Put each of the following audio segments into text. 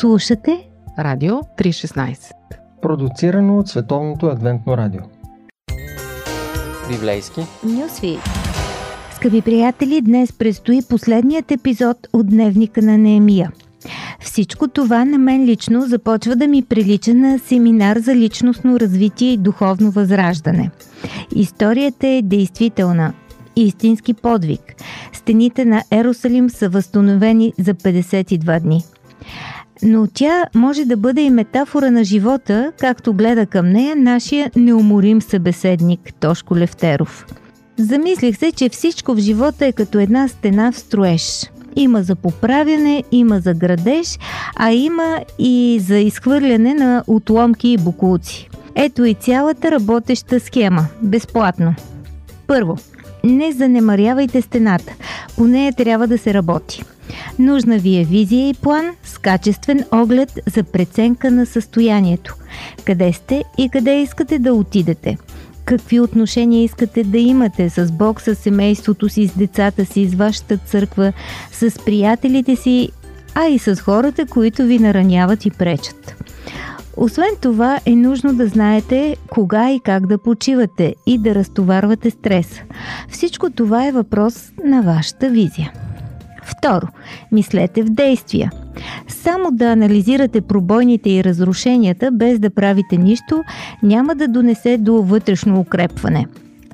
Слушате Радио 316 Продуцирано от Световното адвентно радио Библейски Нюсви Скъпи приятели, днес предстои последният епизод от Дневника на Неемия. Всичко това на мен лично започва да ми прилича на семинар за личностно развитие и духовно възраждане. Историята е действителна, истински подвиг. Стените на Ерусалим са възстановени за 52 дни. Но тя може да бъде и метафора на живота, както гледа към нея нашия неуморим събеседник Тошко Левтеров. Замислих се, че всичко в живота е като една стена в строеж. Има за поправяне, има за градеж, а има и за изхвърляне на отломки и букулци. Ето и цялата работеща схема. Безплатно. Първо, не занемарявайте стената. По нея трябва да се работи. Нужна ви е визия и план с качествен оглед за преценка на състоянието. Къде сте и къде искате да отидете. Какви отношения искате да имате с Бог, с семейството си, с децата си, с вашата църква, с приятелите си, а и с хората, които ви нараняват и пречат. Освен това е нужно да знаете кога и как да почивате и да разтоварвате стрес. Всичко това е въпрос на вашата визия. Второ, мислете в действия. Само да анализирате пробойните и разрушенията без да правите нищо няма да донесе до вътрешно укрепване.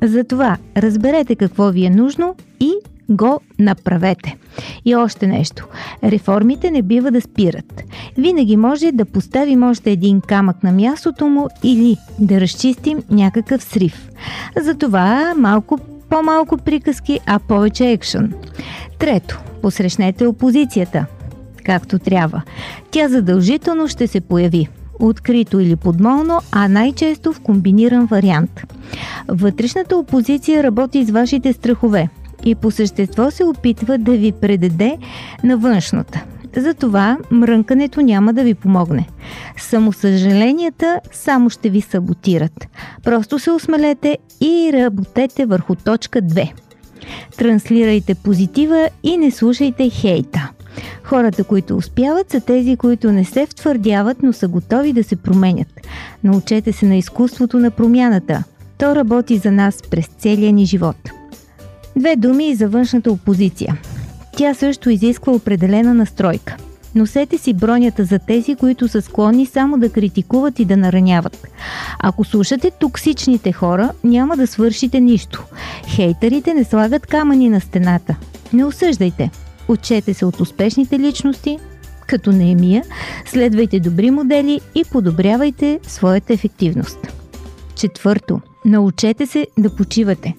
Затова разберете какво ви е нужно и го направете. И още нещо. Реформите не бива да спират. Винаги може да поставим още един камък на мястото му или да разчистим някакъв срив. Затова малко по-малко приказки, а повече екшън. Трето, посрещнете опозицията, както трябва. Тя задължително ще се появи открито или подмолно, а най-често в комбиниран вариант. Вътрешната опозиция работи с вашите страхове и по същество се опитва да ви предаде на външната. Затова мрънкането няма да ви помогне. Самосъжаленията само ще ви саботират. Просто се осмелете и работете върху точка 2. Транслирайте позитива и не слушайте хейта. Хората, които успяват, са тези, които не се втвърдяват, но са готови да се променят. Научете се на изкуството на промяната. То работи за нас през целия ни живот. Две думи за външната опозиция. Тя също изисква определена настройка. Носете си бронята за тези, които са склонни само да критикуват и да нараняват. Ако слушате токсичните хора, няма да свършите нищо. Хейтерите не слагат камъни на стената. Не осъждайте. Учете се от успешните личности, като Неемия, следвайте добри модели и подобрявайте своята ефективност. Четвърто. Научете се да почивате.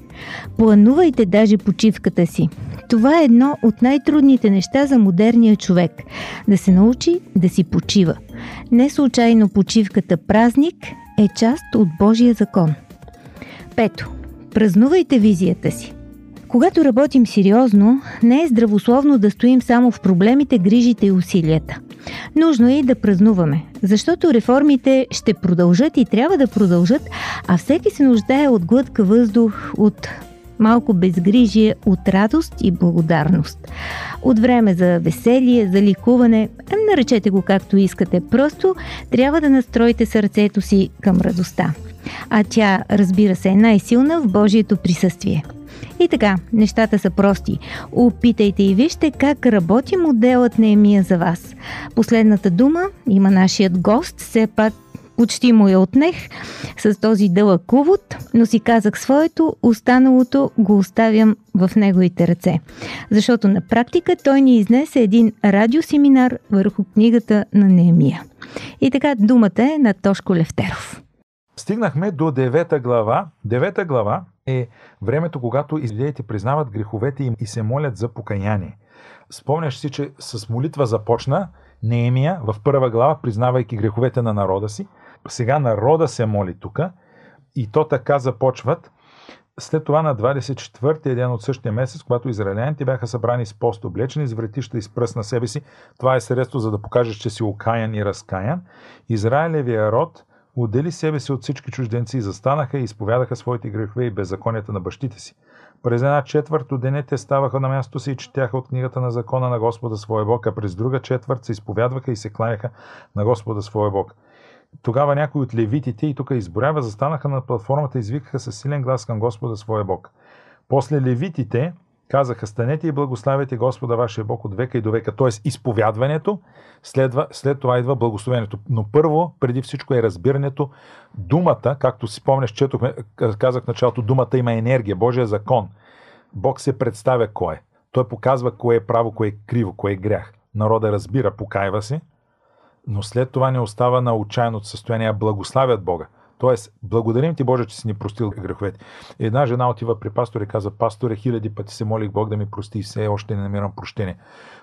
Планувайте даже почивката си. Това е едно от най-трудните неща за модерния човек – да се научи да си почива. Не случайно почивката празник е част от Божия закон. Пето. Празнувайте визията си. Когато работим сериозно, не е здравословно да стоим само в проблемите, грижите и усилията. Нужно е и да празнуваме, защото реформите ще продължат и трябва да продължат, а всеки се нуждае от глътка въздух, от малко безгрижие, от радост и благодарност. От време за веселие, за ликуване, наречете го както искате, просто трябва да настроите сърцето си към радостта. А тя, разбира се, е най-силна в Божието присъствие. И така, нещата са прости. Опитайте и вижте как работи моделът на Емия за вас. Последната дума има нашият гост, все пак почти му я отнех с този дълъг увод, но си казах своето, останалото го оставям в неговите ръце. Защото на практика той ни изнесе един радиосеминар върху книгата на Неемия. И така думата е на Тошко Левтеров. Стигнахме до девета глава. Девета глава е времето, когато излеите признават греховете им и се молят за покаяние. Спомняш си, че с молитва започна Неемия в първа глава, признавайки греховете на народа си. Сега народа се моли тук и то така започват. След това на 24-ти ден от същия месец, когато израеляните бяха събрани с пост, облечени с вратища и с пръст на себе си, това е средство за да покажеш, че си окаян и разкаян, Израилевия род отдели себе си от всички чужденци и застанаха и изповядаха своите грехове и беззаконията на бащите си. През една четвърт от денете ставаха на мястото си и четяха от книгата на закона на Господа своя Бог, а през друга четвърт се изповядваха и се кланяха на Господа своя Бог. Тогава някои от левитите, и тук изборява, застанаха на платформата и извикаха със силен глас към Господа своя Бог. После левитите казаха, станете и благославяйте Господа вашия Бог от века и до века. Тоест, изповядването, следва, след това идва благословението. Но първо, преди всичко е разбирането. Думата, както си помняш, четохме, казах в началото, думата има енергия, Божия закон. Бог се представя кой е. Той показва кое е право, кое е криво, кое е грях. Народа разбира, покайва се, но след това не остава на отчаяното състояние, а благославят Бога. Тоест, благодарим ти, Боже, че си ни простил греховете. Една жена отива при пастор и каза, пасторе, хиляди пъти се молих Бог да ми прости и все още не намирам прощение.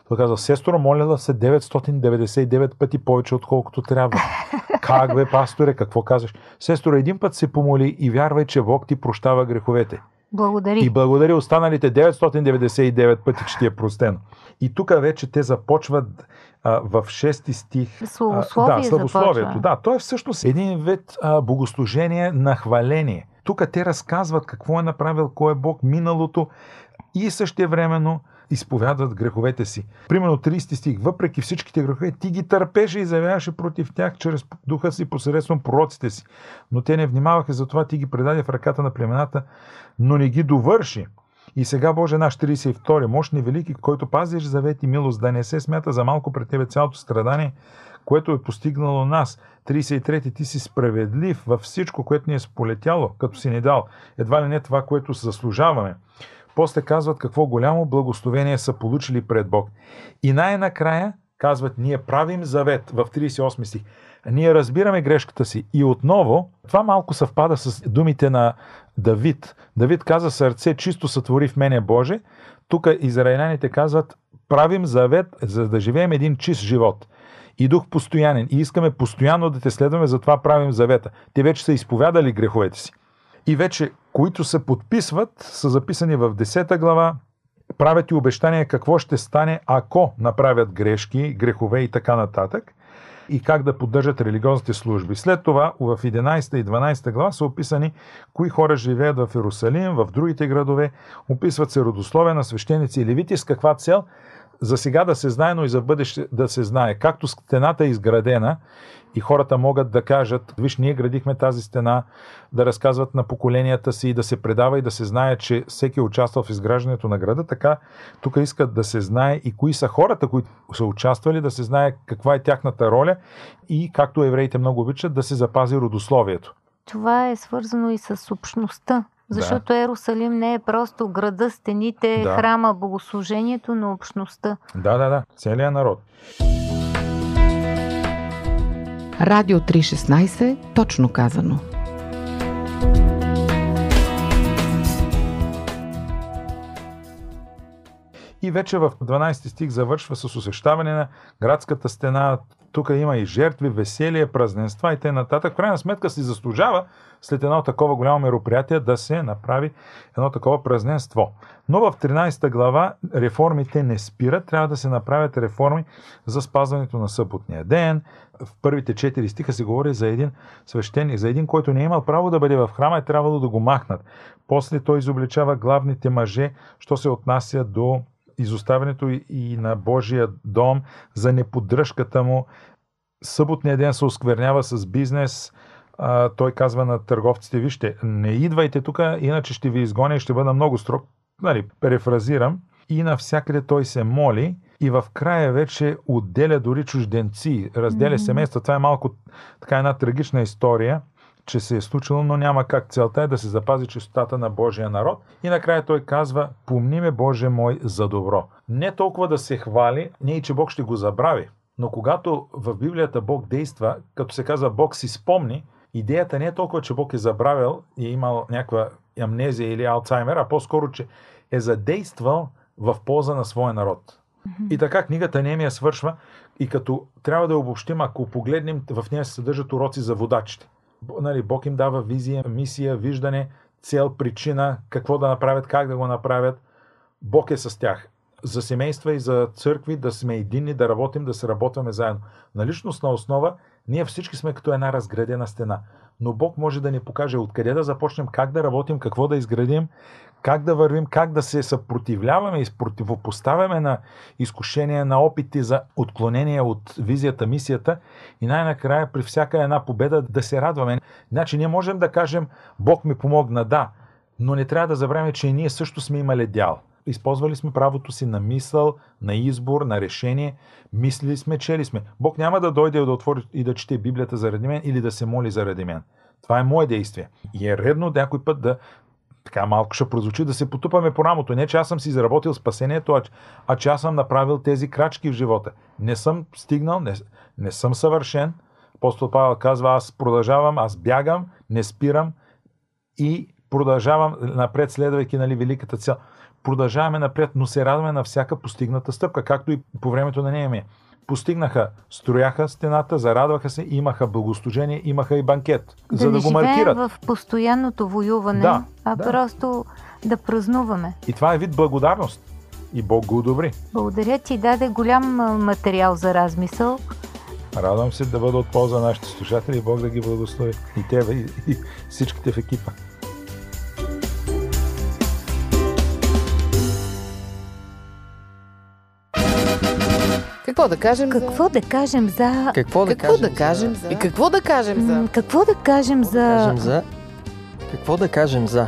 Той каза, сестро, молила се 999 пъти повече, отколкото трябва. Как бе, пасторе, какво казваш? Сестро, един път се помоли и вярвай, че Бог ти прощава греховете. Благодари. И благодари останалите 999 пъти, че ти е простено. И тук вече те започват а, в 6 стих. Славословие да, славословието. Да, то е всъщност един вид а, богослужение на хваление. Тук те разказват какво е направил, кой е Бог, миналото и същевременно изповядват греховете си. Примерно 30 стих. Въпреки всичките грехове, ти ги търпеше и заявяваше против тях чрез духа си посредством пророците си. Но те не внимаваха, затова ти ги предаде в ръката на племената, но не ги довърши. И сега, Боже наш 32, мощни велики, който пазиш завет и милост, да не се смята за малко пред Тебе цялото страдание, което е постигнало нас. 33. Ти си справедлив във всичко, което ни е сполетяло, като си ни дал. Едва ли не това, което заслужаваме. После казват какво голямо благословение са получили пред Бог. И най-накрая казват, ние правим завет в 38 стих. Ние разбираме грешката си. И отново, това малко съвпада с думите на Давид. Давид каза, сърце чисто сътвори в мене Боже. Тук израиляните казват, правим завет, за да живеем един чист живот. И дух постоянен. И искаме постоянно да те следваме, затова правим завета. Те вече са изповядали греховете си. И вече, които се подписват, са записани в 10 глава, правят и обещания какво ще стане, ако направят грешки, грехове и така нататък и как да поддържат религиозните служби. След това в 11 и 12 глава са описани кои хора живеят в Иерусалим, в другите градове, описват се родословия на свещеници и левити с каква цел за сега да се знае, но и за бъдеще да се знае. Както стената е изградена и хората могат да кажат, виж, ние градихме тази стена, да разказват на поколенията си и да се предава и да се знае, че всеки е участвал в изграждането на града, така тук искат да се знае и кои са хората, които са участвали, да се знае каква е тяхната роля и, както евреите много обичат, да се запази родословието. Това е свързано и с общността. Защото Ерусалим не е просто града, стените, Да. храма, богослужението, но общността. Да, да, да, целият народ. Радио 316, точно казано. И вече в 12 стих завършва с усещаване на градската стена. Тук има и жертви, веселие, празненства и т.н. В крайна сметка си заслужава след едно такова голямо мероприятие да се направи едно такова празненство. Но в 13 глава реформите не спират, трябва да се направят реформи за спазването на съботния ден. В първите 4 стиха се говори за един свещеник, за един, който не е имал право да бъде в храма, е трябвало да го махнат. После той изобличава главните мъже, що се отнася до изоставянето и- на Божия дом, за неподдръжката му. Съботния ден се осквернява с бизнес. А, той казва на търговците, вижте, не идвайте тук, иначе ще ви изгоня и ще бъда много строг. Нали, перефразирам. И навсякъде той се моли и в края вече отделя дори чужденци, разделя Мгм. семейства. Това е малко така една трагична история, че се е случило, но няма как. Целта е да се запази чистотата на Божия народ. И накрая той казва, помни ме, Боже мой, за добро. Не толкова да се хвали, не и че Бог ще го забрави. Но когато в Библията Бог действа, като се казва Бог си спомни, идеята не е толкова, че Бог е забравил и е имал някаква амнезия или алцаймер, а по-скоро, че е задействал в полза на своя народ. И така книгата Немия свършва и като трябва да обобщим, ако погледнем, в нея се съдържат уроци за водачите. Нали, Бог им дава визия, мисия, виждане, цел, причина, какво да направят, как да го направят. Бог е с тях. За семейства и за църкви да сме единни, да работим, да се работваме заедно. На личностна основа Ние всички сме като една разградена стена. Но Бог може да ни покаже откъде да започнем, как да работим, какво да изградим, как да вървим, как да се съпротивляваме и противопоставяме на изкушения, на опити за отклонение от визията, мисията и най-накрая при всяка една победа да се радваме. Значи ние можем да кажем Бог ми помогна, да, но не трябва да забравяме, че и ние също сме имали дял. Използвали сме правото си на мисъл, на избор, на решение. Мислили сме, чели сме. Бог няма да дойде да отвори и да чете Библията заради мен или да се моли заради мен. Това е мое действие. И е редно някой път да така малко ще прозвучи, да се потупаме по рамото. Не, че аз съм си заработил спасението, а, че аз съм направил тези крачки в живота. Не съм стигнал, не, не съм съвършен. Апостол Павел казва, аз продължавам, аз бягам, не спирам и продължавам напред, следвайки нали, великата цел. Продължаваме напред, но се радваме на всяка постигната стъпка, както и по времето на Неемия. Постигнаха, строяха стената, зарадваха се, имаха благослужение, имаха и банкет, да за да го маркират. в постоянното воюване, Да, а да. просто да празнуваме. И това е вид благодарност. И Бог го одобри. Благодаря ти, даде голям материал за размисъл. Радвам се да бъда от полза на нашите слушатели и Бог да ги благослови. И тебе, и, и всичките в екипа. Какво да кажем Какво да кажем за... Какво за... да Какво кажем да кажем за... за... И какво да кажем за... Какво да кажем Какво да за... кажем за... Какво да кажем за...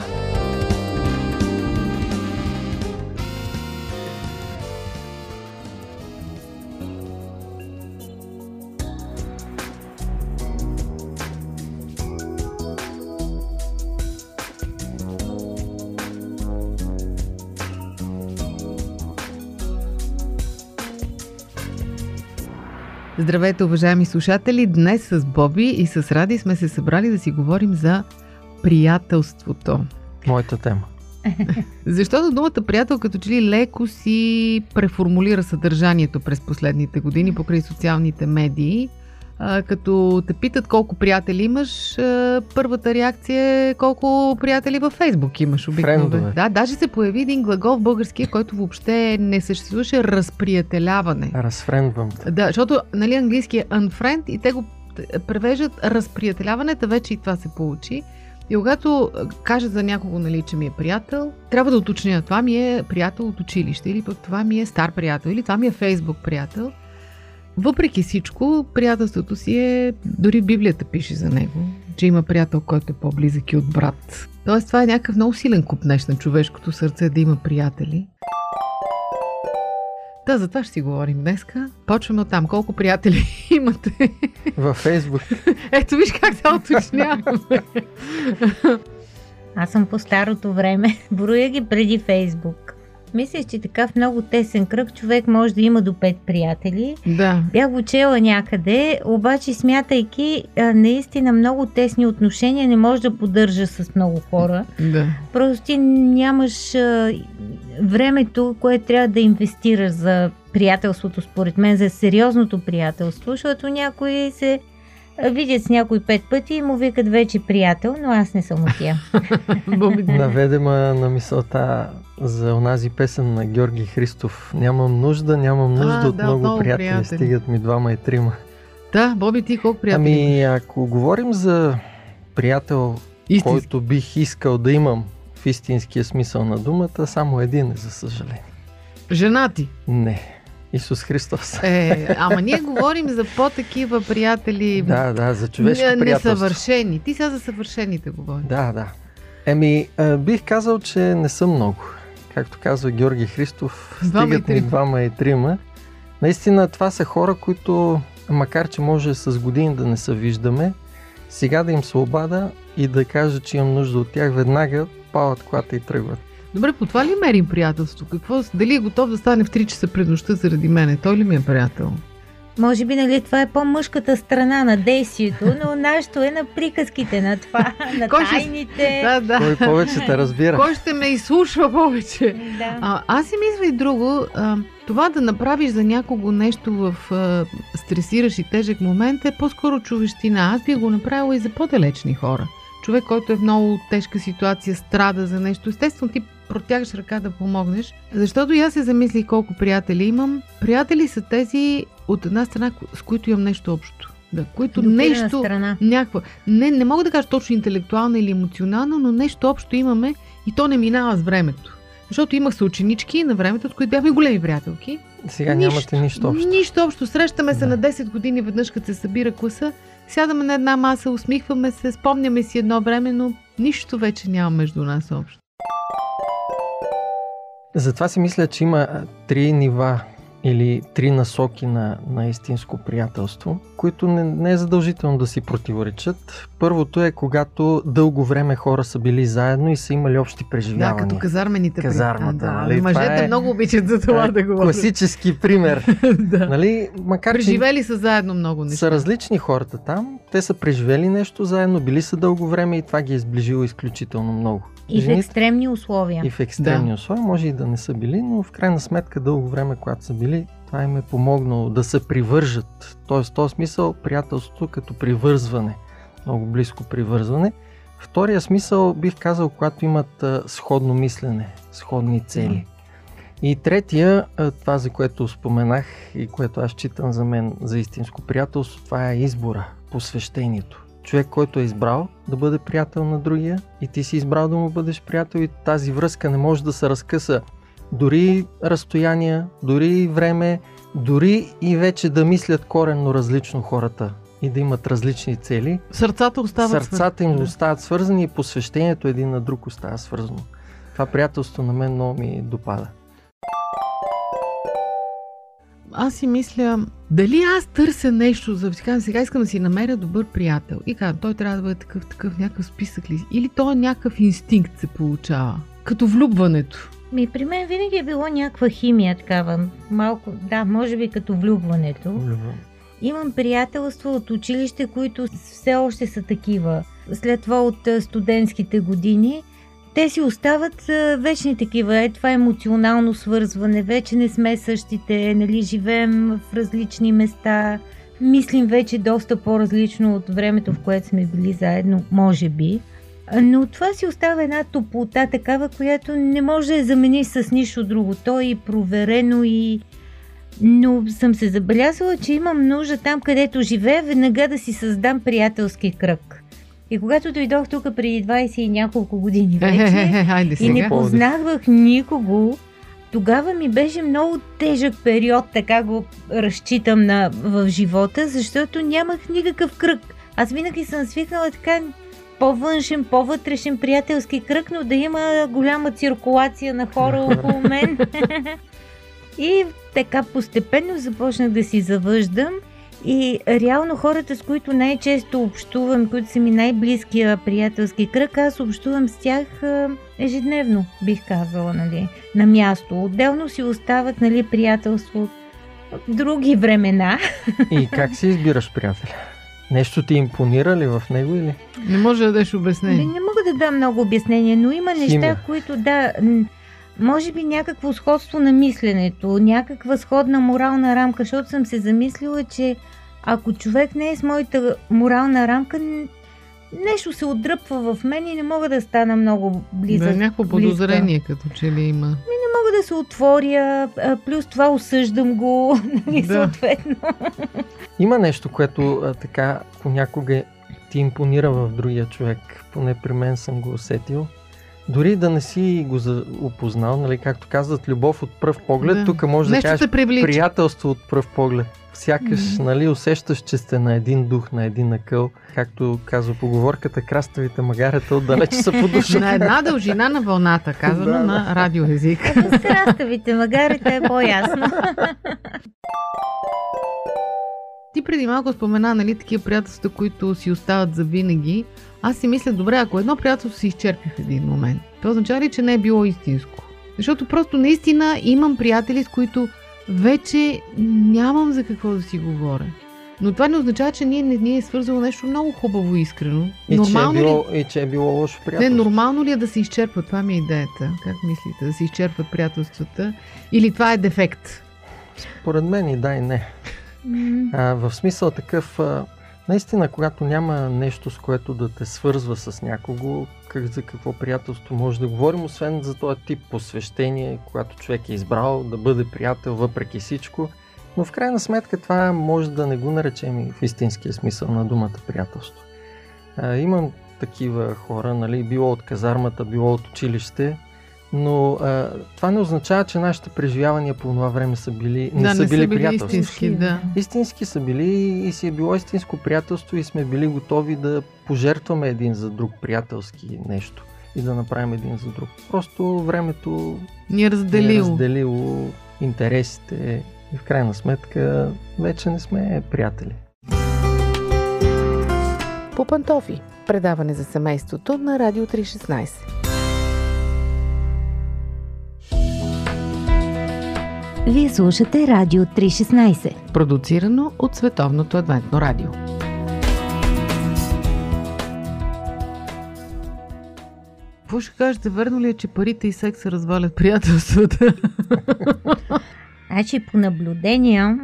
Здравейте, уважаеми слушатели! Днес с Боби и с Ради сме се събрали да си говорим за приятелството. Моята тема. Защото думата приятел като че ли леко си преформулира съдържанието през последните години покрай социалните медии. А, като те питат колко приятели имаш, а, първата реакция е колко приятели във Фейсбук имаш обикновено. Френдове. Да, даже се появи един глагол в българския, който въобще не съществуваше разприятеляване. Разфрендвам. Да, защото нали, английски е unfriend и те го превеждат разприятеляването, вече и това се получи. И когато кажа за някого, нали, че ми е приятел, трябва да уточня, това ми е приятел от училище, или пък това ми е стар приятел, или това ми е фейсбук приятел. Въпреки всичко, приятелството си е, дори Библията пише за него, че има приятел, който е по-близък и от брат. Тоест, това е някакъв много силен купнеш на човешкото сърце да има приятели. Да, за това ще си говорим днеска. Почваме от там. Колко приятели имате? Във Фейсбук. Ето виж как се уточняваме. Аз съм по старото време. Броя ги преди Фейсбук. Мислех, че така в много тесен кръг човек може да има до пет приятели. да. Бях го чела някъде, обаче смятайки а, наистина много тесни отношения не може да поддържа с много хора. Да. Просто ти нямаш а, времето, което трябва да инвестираш за приятелството, според мен, за сериозното приятелство, защото някои се видят с някой пет пъти и му викат вече приятел, но аз не съм от. Боби, Наведе ме на мисълта за онази песен на Георги Христов. Нямам нужда, нямам нужда А, от да, много, много приятели. приятели. Стигат ми двама и трима. да, Боби, ти колко приятели? Ами, ако говорим за приятел, Истински. който бих искал да имам в истинския смисъл на думата, само един е, за съжаление. Женати. Не. Исус Христос. Е, ама ние говорим за по-такива приятели. Да, да, за човешко не, несъвършени. Ти сега за съвършените говориш. Да, да. Еми, бих казал, че не съм много. Както казва Георги Христов, Двама стигат трима. двама и трима. Наистина това са хора, които, макар че може с години да не се виждаме, сега да им се обада и да кажа, че имам нужда от тях, веднага палат колата и тръгват. Добре, по това ли мерим приятелство? Какво, дали е готов да стане в 3 часа пред нощта заради мене? Той ли ми е приятел? Може би, нали, това е по-мъжката страна на действието, но нашето е на приказките, на това, на Кой ще- тайните. Да, да. Кой повече те разбира? Кой ще ме изслушва повече? Да. А, аз си мисля и друго. А, това да направиш за някого нещо в а, стресиращ и тежък момент е по-скоро човещина. Аз би го направила и за по-далечни хора. Човек, който е в много тежка ситуация, страда за нещо. Естествено, ти протягаш ръка да помогнеш. Защото и аз се замислих колко приятели имам. Приятели са тези от една страна, с които имам нещо общо. Да, които Допирана нещо, страна. някаква, не, не мога да кажа точно интелектуална или емоционална, но нещо общо имаме и то не минава с времето. Защото имах съученички на времето, от които бяхме големи приятелки. Сега нямате нищо общо. Нищо общо. Срещаме се Да. на 10 години веднъж, като се събира класа. Сядаме на една маса, усмихваме се, спомняме си едно време, но нищо вече няма между нас общо. Затова си мисля, че има три нива или три насоки на, на истинско приятелство, които не, не е задължително да си противоречат. Първото е когато дълго време хора са били заедно и са имали общи Да, преживявания. като казармените. Казармата, Да, нали? Мъжете Това е- много обичат за това да говорят. Класически пример. да. нали? Макар, Преживели са заедно много неща. са различни хората там, те са преживели нещо заедно, били са дълго време и това ги е сближило изключително много. И в екстремни условия. и в екстремни Да. условия, може и да не са били, но в крайна сметка дълго време, когато са били, това им е помогнало да се привържат. Тоест, в този смисъл, приятелството като привързване, много близко привързване. Втория смисъл бих казал, когато имат а, сходно мислене, сходни цели. И третия, а, това за което споменах и което аз читам за мен за истинско приятелство, това е избора, посвещението. Човек, който е избрал да бъде приятел на другия и ти си избрал да му бъдеш приятел и тази връзка не може да се разкъса. Дори разстояния, дори време, дори и вече да мислят коренно различно хората и да имат различни цели, Сърцата остават сърцата им свързани. остават свързани и посвещението един на друг остава свързано. Това приятелство на мен много ми допада. Аз си мисля, дали аз търся нещо, за да сега искам да си намеря добър приятел. И казвам, той трябва да бъде такъв, такъв, някакъв списък ли? Или то е някакъв инстинкт се получава. Като влюбването. Ми, при мен винаги е било някаква химия такава. Малко, да, може би като влюбването. Любов. Имам приятелства от училище, които все още са такива. След това от студентските години. Те си остават вечни такива. Е, това емоционално свързване. Вече не сме същите, нали, живеем в различни места. Мислим вече доста по-различно от времето, в което сме били заедно, може би. Но това си остава една топлота такава, която не може да я замениш с нищо друго. То е и проверено и но съм се забелязала, че имам нужда там, където живея, веднага да си създам приятелски кръг. И когато дойдох тук преди 20 и няколко години вече Е, хайде и не познавах никого, тогава ми беше много тежък период, така го разчитам на, в живота, защото нямах никакъв кръг. Аз винаги съм свикнала така по-външен, по-вътрешен приятелски кръг, но да има голяма циркулация на хора около мен. И така постепенно започнах да си завъждам и реално хората, с които най-често общувам, които са ми най-близкия приятелски кръг, аз общувам с тях ежедневно, бих казала, нали, на място. Отделно си остават, нали, приятелство от други времена. И как си избираш приятеля? Нещо ти импонира ли в него или? Не може да дадеш Не, обяснение. не мога да дам много обяснение, но има неща, Химия. които да, може би някакво сходство на мисленето, някаква сходна морална рамка, защото съм се замислила, че ако човек не е с моята морална рамка, нещо се отдръпва в мен и не мога да стана много близък. Да, някакво близка. подозрение като че ли има. Не мога да се отворя, плюс това осъждам го, нали, Да. съответно. Има нещо, което а, така понякога ти импонира в другия човек. Поне при мен съм го усетил. Дори да не си го за- опознал, нали, както казват, любов от пръв поглед, Да. тук може Нещо да кажеш приятелство от пръв поглед. Сякаш, Мгм. нали, усещаш, че сте на един дух, на един акъл. Както казва поговорката, краставите магарета отдалече са по душа. На една дължина на вълната, казано Да, да. на радиоезик. С краставите магарите е по-ясно. Ти преди малко спомена, нали, такива приятелства, които си остават за винаги. Аз си мисля, добре, ако едно приятелство се изчерпи в един момент, то означава ли, че не е било истинско? Защото просто наистина имам приятели, с които вече нямам за какво да си говоря. Но това не означава, че ние не ни е свързало нещо много хубаво и искрено. И, нормално че е ли? било, и че е било лошо Не, приятелство. нормално ли е да се изчерпва? Това ми е идеята. Как мислите? Да се изчерпват приятелствата? Или това е дефект? Поред мен и да и не. М, А, в смисъл такъв, а, наистина, когато няма нещо, с което да те свързва с някого, как, за какво приятелство може да говорим, освен за този тип посвещение, когато човек е избрал да бъде приятел въпреки всичко. Но в крайна сметка това може да не го наречем и в истинския смисъл на думата приятелство. А, имам такива хора, нали, било от казармата, било от училище, но а, това не означава, че нашите преживявания по това време са били, не да, са не били са били приятелски. истински, да. Истински са били и си е било истинско приятелство и сме били готови да пожертваме един за друг приятелски нещо и да направим един за друг. Просто времето Ни е е разделило. разделило интересите и в крайна сметка вече не сме приятели. По пантофи. Предаване за семейството на Радио 316. Вие слушате Радио 316. Продуцирано от Световното адвентно радио. Какво ще кажете? Верно ли е, че парите и секса развалят приятелствата? Значи по наблюдения,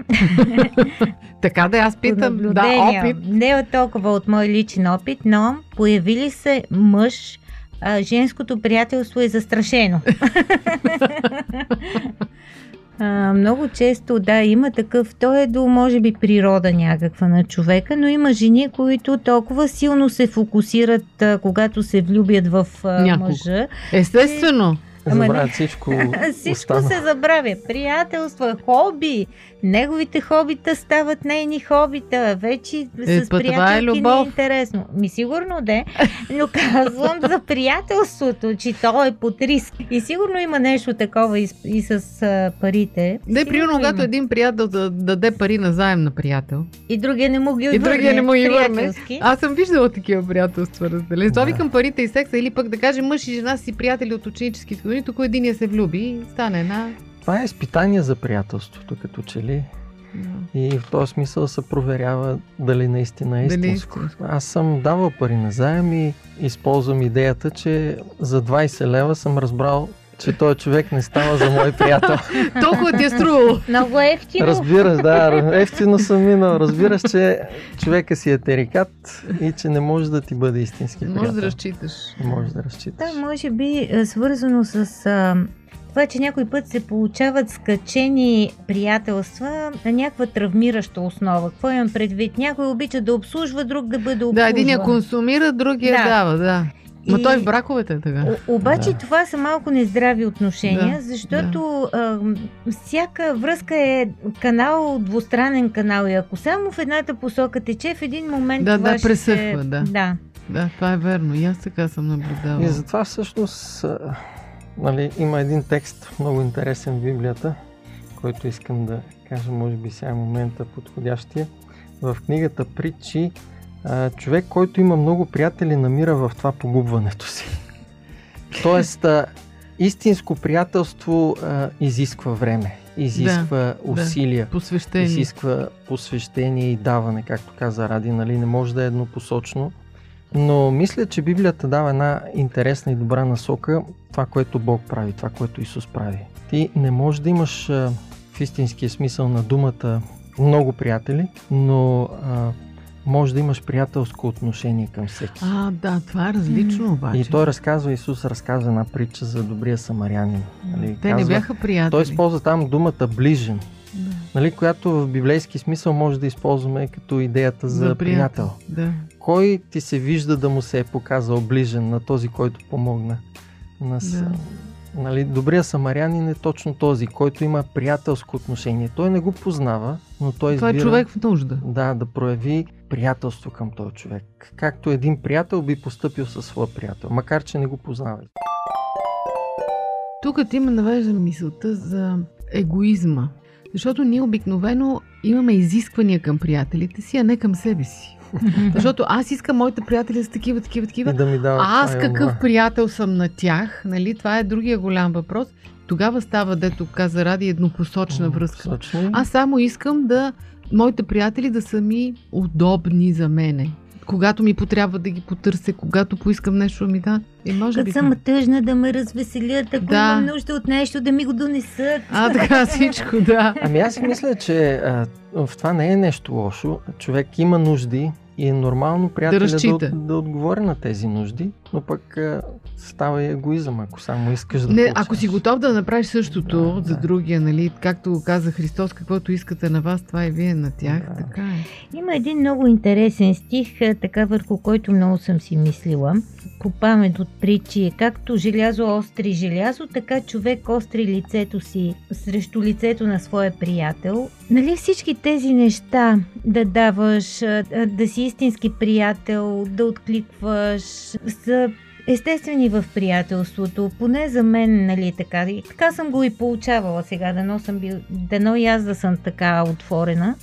така да аз питам. Да, опит. не е толкова от мой личен опит, но появили се мъж, а, женското приятелство е застрашено. А, много често, да, има такъв, то е до, може би, природа някаква на човека, но има жени, които толкова силно се фокусират, а, когато се влюбят в а, мъжа. Естествено. Ама Забравят всичко Всичко останало. се забравя. Приятелства, хоби. Неговите хобита стават нейни хобита. Вече Е, с е приятелки не е интересно. Ми сигурно де, но казвам за приятелството, че то е под риск. И сигурно има нещо такова и с, и с а, парите. Не, примерно, когато един приятел да даде пари на заем на приятел. И другия не му ги И другия не му ги върне. Аз съм виждала такива приятелства, разделени. Това Да. викам парите и секса, или пък да кажем мъж и жена си приятели от ученически години, тук единия се влюби и стане една. Това е изпитание за приятелството, като че ли. И в този смисъл се проверява дали наистина е е истинско. Аз съм давал пари на заем и използвам идеята, че за 20 лева съм разбрал, че този човек не става за мой приятел. Толкова ти е струвало. Много ефтино. Разбираш, да, ефтино съм минал. Разбираш, че човека си е терикат и че не може да ти бъде истински приятел. Може да разчиташ. Може да разчиташ. Да, може би е свързано с а, това, че някой път се получават скачени приятелства на някаква травмираща основа. Какво имам предвид? Някой обича да обслужва, друг да бъде обслужван. Да, един я консумира, другия Да. дава, да. Ма И- той в браковете е така. О, обаче Да. това са малко нездрави отношения, Да, защото а, всяка връзка е канал, двустранен канал и ако само в едната посока тече, в един момент Да, това да, ще пресъхва, се... да. да. Да, това е верно. И аз така съм наблюдавала. И затова всъщност нали, има един текст, много интересен в Библията, който искам да кажа, може би сега е момента подходящия. В книгата Притчи човек, който има много приятели, намира в това погубването си. Тоест, истинско приятелство а, изисква време, изисква усилия. Посвещение. изисква посвещение и даване, както каза Ради, нали, не може да е еднопосочно. Но мисля, че Библията дава една интересна и добра насока, това, което Бог прави, това, което Исус прави. Ти не можеш да имаш в истинския смисъл на думата много приятели, но а, може да имаш приятелско отношение към всеки. А, да, това е различно обаче. И той разказва, Исус разказва една притча за добрия самарянин. Нали, Те не казва- бяха приятели. Той използва там думата ближен Да. нали, която в библейски смисъл може да използваме като идеята за, приятел. Да. Кой ти се вижда да му се е показал ближен на този, който помогна? На, Да. нали, добрия самарянин е точно този, който има приятелско отношение. Той не го познава, но той Това е човек в нужда. да, да прояви приятелство към този човек. Както един приятел би поступил със своя приятел, макар че не го познава. Тук ти ме навежда мисълта за егоизма. Защото ние обикновено имаме изисквания към приятелите си, а не към себе си. Защото аз искам моите приятели с такива, такива, такива. Да ми дава А аз какъв онова. приятел съм на тях, нали? Това е другия голям въпрос. Тогава става, дето каза Ради, еднопосочна връзка. Аз само искам да моите приятели да са ми удобни за мене. Когато ми потрябва да ги потърся, когато поискам нещо да ми да. И може би. Като съм тъжна да ме развеселят, ако Да. имам нужда от нещо да ми го донесат. А, така всичко, да. Ами аз си мисля, че а, в това не е нещо лошо. Човек има нужди и е нормално приятеля да, от- да отговори на тези нужди. Но пък а, става и егоизъм, ако само искаш да Не, получаваш. ако си готов да направиш същото Да, за да. другия, нали, както го каза Христос, каквото искате на вас, това и вие на тях, Да. така е. Има един много интересен стих, е, така върху който много съм си мислила. По памет от притчи, както желязо остри желязо, така човек остри лицето си срещу лицето на своя приятел. Нали всички тези неща да даваш, да си истински приятел, да откликваш, са естествени в приятелството, поне за мен, нали така. И така съм го и получавала сега, дано, съм бил, дано и аз да съм така отворена.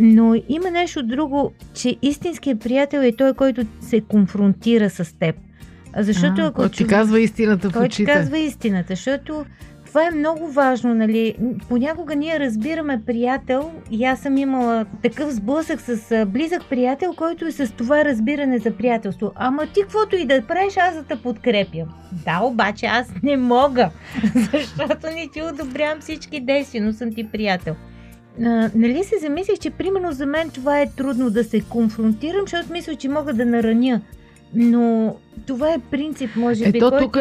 Но има нещо друго, че истинският приятел е той, който се конфронтира с теб. Защото а, ако който ти човек- казва истината в който очите. казва истината, защото това е много важно, нали? Понякога ние разбираме приятел и аз съм имала такъв сблъсък с близък приятел, който е с това разбиране за приятелство. Ама ти каквото и да правиш, аз да те подкрепям. Да, обаче аз не мога, защото не ти одобрявам всички действия, но съм ти приятел. А, нали се замислих, че примерно за мен това е трудно да се конфронтирам, защото мисля, че мога да нараня. Но това е принцип, може би, Ето който тук.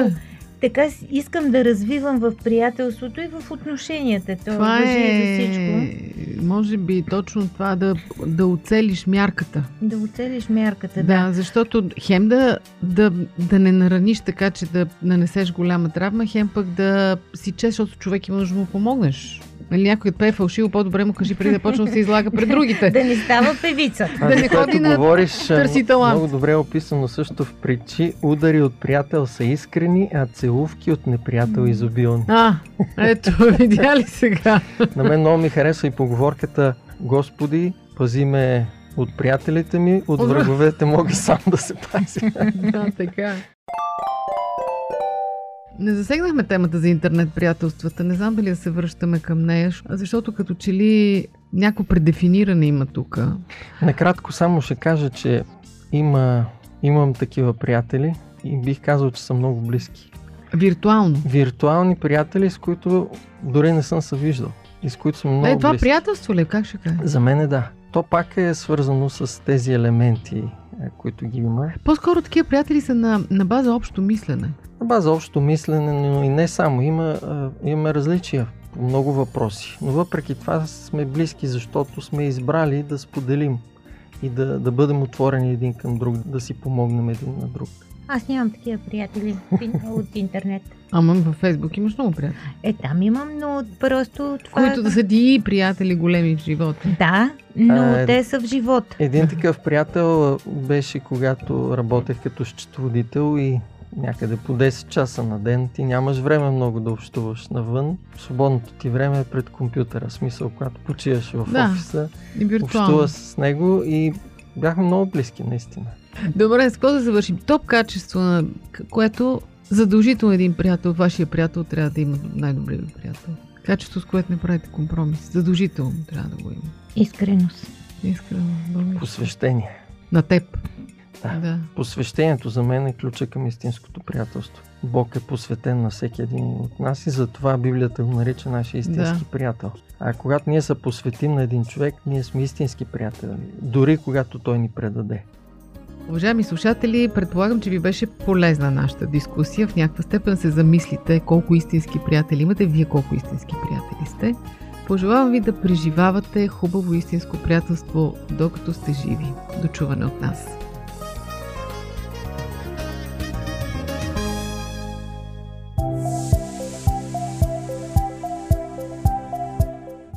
Така искам да развивам в приятелството и в отношенията. То Това е, за всичко. може би, точно това да, да оцелиш мярката. Да оцелиш мярката, Да, да. защото хем да, да, да не нараниш така, че да нанесеш голяма травма, хем пък да си чест, защото човек има нужда да му помогнеш. Нали, някой пее фалшиво, по-добре му кажи преди да почне да се излага пред другите. Да не става певица. Това, да за не ходи на говориш, а, търси талант. много добре е описано също в притчи. Удари от приятел са искрени, а целувки от неприятел изобилни. А, ето, видя ли сега? На мен много ми харесва и поговорката Господи, пази ме от приятелите ми, от От враг- враговете мога сам да се пазя. да, така е. Не засегнахме темата за интернет приятелствата. Не знам дали да се връщаме към нея, защото като че ли някакво предефиниране има тук. Накратко само ще кажа, че има, имам такива приятели и бих казал, че са много близки. Виртуално. Виртуални приятели, с които дори не съм се виждал и с които съм много Не, това близки. приятелство ли? е? Как ще кажа? За мен е да. То пак е свързано с тези елементи, е, които ги има. По-скоро такива приятели са на, на база общо мислене. На база общо мислене, но и не само. Има, а, имаме различия по много въпроси. Но въпреки това сме близки, защото сме избрали да споделим и да, да бъдем отворени един към друг, да си помогнем един на друг. Аз нямам такива приятели от интернет. Ама във Фейсбук имаш много приятели. Е, там имам, но просто това... Които да са ти приятели големи в живота. Да, но А, те са в живота. Един такъв приятел беше когато работех като счетоводител и някъде по 10 часа на ден ти нямаш време много да общуваш навън. Свободното ти време е пред компютъра. Смисъл, когато почиваш в Да. офиса, И виртуално. общува с него и бяхме много близки, наистина. Добре, с какво да завършим? Топ качество, на което задължително един приятел, вашия приятел, трябва да има най-добрия ви приятел. Качество, с което не правите компромис. Задължително трябва да го има. Искреност. Искрено. благодаря. Посвещение. На теб. Да. да. Посвещението за мен е ключа към истинското приятелство. Бог е посветен на всеки един от нас и затова Библията го нарича нашия истински Да. приятел. А когато ние се посветим на един човек, ние сме истински приятели. Дори когато той ни предаде. Уважаеми слушатели, предполагам, че ви беше полезна нашата дискусия. В някаква степен се замислите колко истински приятели имате, вие колко истински приятели сте. Пожелавам ви да преживавате хубаво истинско приятелство, докато сте живи. До чуване от нас.